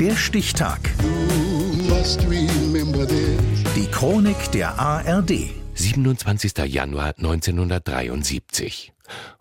Der Stichtag. Die Chronik der ARD. 27. Januar 1973.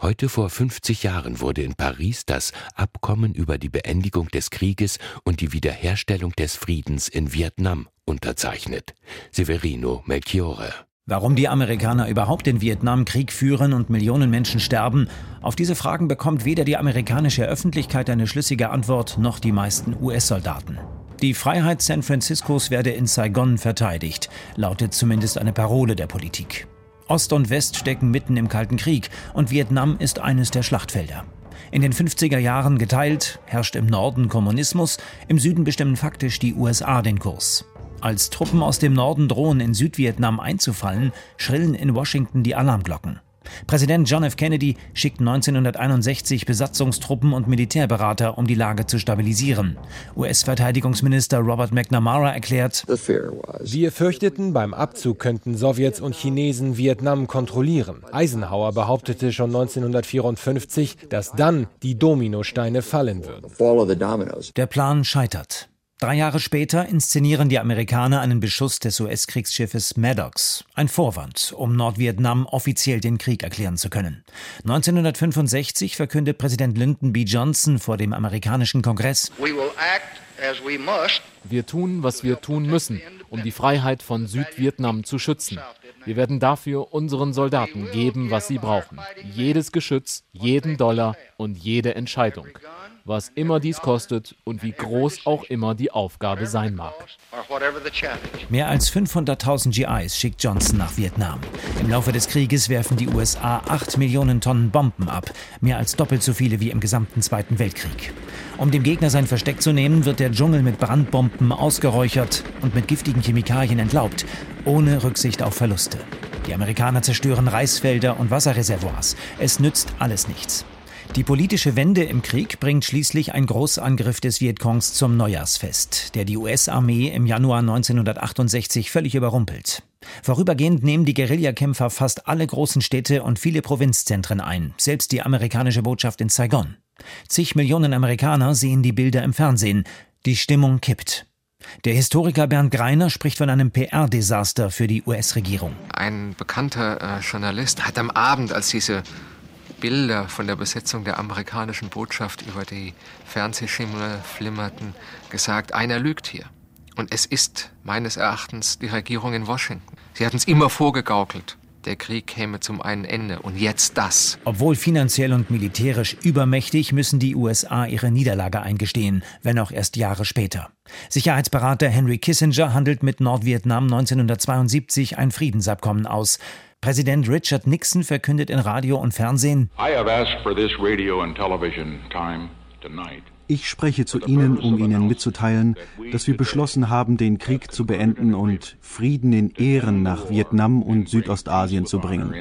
Heute vor 50 Jahren wurde in Paris das Abkommen über die Beendigung des Krieges und die Wiederherstellung des Friedens in Vietnam unterzeichnet. Severino Melchiore. Warum die Amerikaner überhaupt den Vietnamkrieg führen und Millionen Menschen sterben, auf diese Fragen bekommt weder die amerikanische Öffentlichkeit eine schlüssige Antwort noch die meisten US-Soldaten. Die Freiheit San Franciscos werde in Saigon verteidigt, lautet zumindest eine Parole der Politik. Ost und West stecken mitten im Kalten Krieg und Vietnam ist eines der Schlachtfelder. In den 50er Jahren geteilt, herrscht im Norden Kommunismus, im Süden bestimmen faktisch die USA den Kurs. Als Truppen aus dem Norden drohen, in Südvietnam einzufallen, schrillen in Washington die Alarmglocken. Präsident John F. Kennedy schickt 1961 Besatzungstruppen und Militärberater, um die Lage zu stabilisieren. US-Verteidigungsminister Robert McNamara erklärt, wir fürchteten, beim Abzug könnten Sowjets und Chinesen Vietnam kontrollieren. Eisenhower behauptete schon 1954, dass dann die Dominosteine fallen würden. Der Plan scheitert. Drei Jahre später inszenieren die Amerikaner einen Beschuss des US-Kriegsschiffes Maddox. Ein Vorwand, um Nordvietnam offiziell den Krieg erklären zu können. 1965 verkündet Präsident Lyndon B. Johnson vor dem amerikanischen Kongress, wir tun, was wir tun müssen, um die Freiheit von Südvietnam zu schützen. Wir werden dafür unseren Soldaten geben, was sie brauchen. Jedes Geschütz, jeden Dollar und jede Entscheidung was immer dies kostet und wie groß auch immer die Aufgabe sein mag. Mehr als 500.000 GIs schickt Johnson nach Vietnam. Im Laufe des Krieges werfen die USA 8 Millionen Tonnen Bomben ab, mehr als doppelt so viele wie im gesamten Zweiten Weltkrieg. Um dem Gegner sein Versteck zu nehmen, wird der Dschungel mit Brandbomben ausgeräuchert und mit giftigen Chemikalien entlaubt, ohne Rücksicht auf Verluste. Die Amerikaner zerstören Reisfelder und Wasserreservoirs. Es nützt alles nichts. Die politische Wende im Krieg bringt schließlich ein Großangriff des Vietcongs zum Neujahrsfest, der die US-Armee im Januar 1968 völlig überrumpelt. Vorübergehend nehmen die Guerillakämpfer fast alle großen Städte und viele Provinzzentren ein, selbst die amerikanische Botschaft in Saigon. Zig Millionen Amerikaner sehen die Bilder im Fernsehen. Die Stimmung kippt. Der Historiker Bernd Greiner spricht von einem PR-Desaster für die US-Regierung. Ein bekannter äh, Journalist hat am Abend, als diese Bilder von der Besetzung der amerikanischen Botschaft über die Fernsehschimmel flimmerten, gesagt, einer lügt hier. Und es ist meines Erachtens die Regierung in Washington. Sie hat uns immer vorgegaukelt. Der Krieg käme zum einen Ende und jetzt das. Obwohl finanziell und militärisch übermächtig, müssen die USA ihre Niederlage eingestehen, wenn auch erst Jahre später. Sicherheitsberater Henry Kissinger handelt mit Nordvietnam 1972 ein Friedensabkommen aus. Präsident Richard Nixon verkündet in Radio und Fernsehen, ich spreche zu Ihnen, um Ihnen mitzuteilen, dass wir beschlossen haben, den Krieg zu beenden und Frieden in Ehren nach Vietnam und Südostasien zu bringen.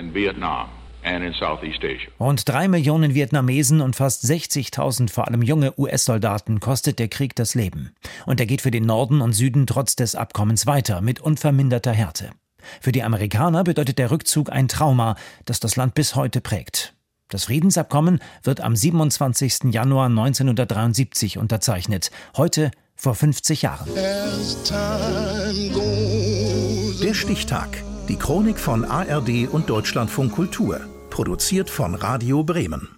Rund drei Millionen Vietnamesen und fast 60.000 vor allem junge US-Soldaten kostet der Krieg das Leben. Und er geht für den Norden und Süden trotz des Abkommens weiter mit unverminderter Härte. Für die Amerikaner bedeutet der Rückzug ein Trauma, das das Land bis heute prägt. Das Friedensabkommen wird am 27. Januar 1973 unterzeichnet, heute vor 50 Jahren. Der Stichtag. Die Chronik von ARD und Deutschlandfunk Kultur. Produziert von Radio Bremen.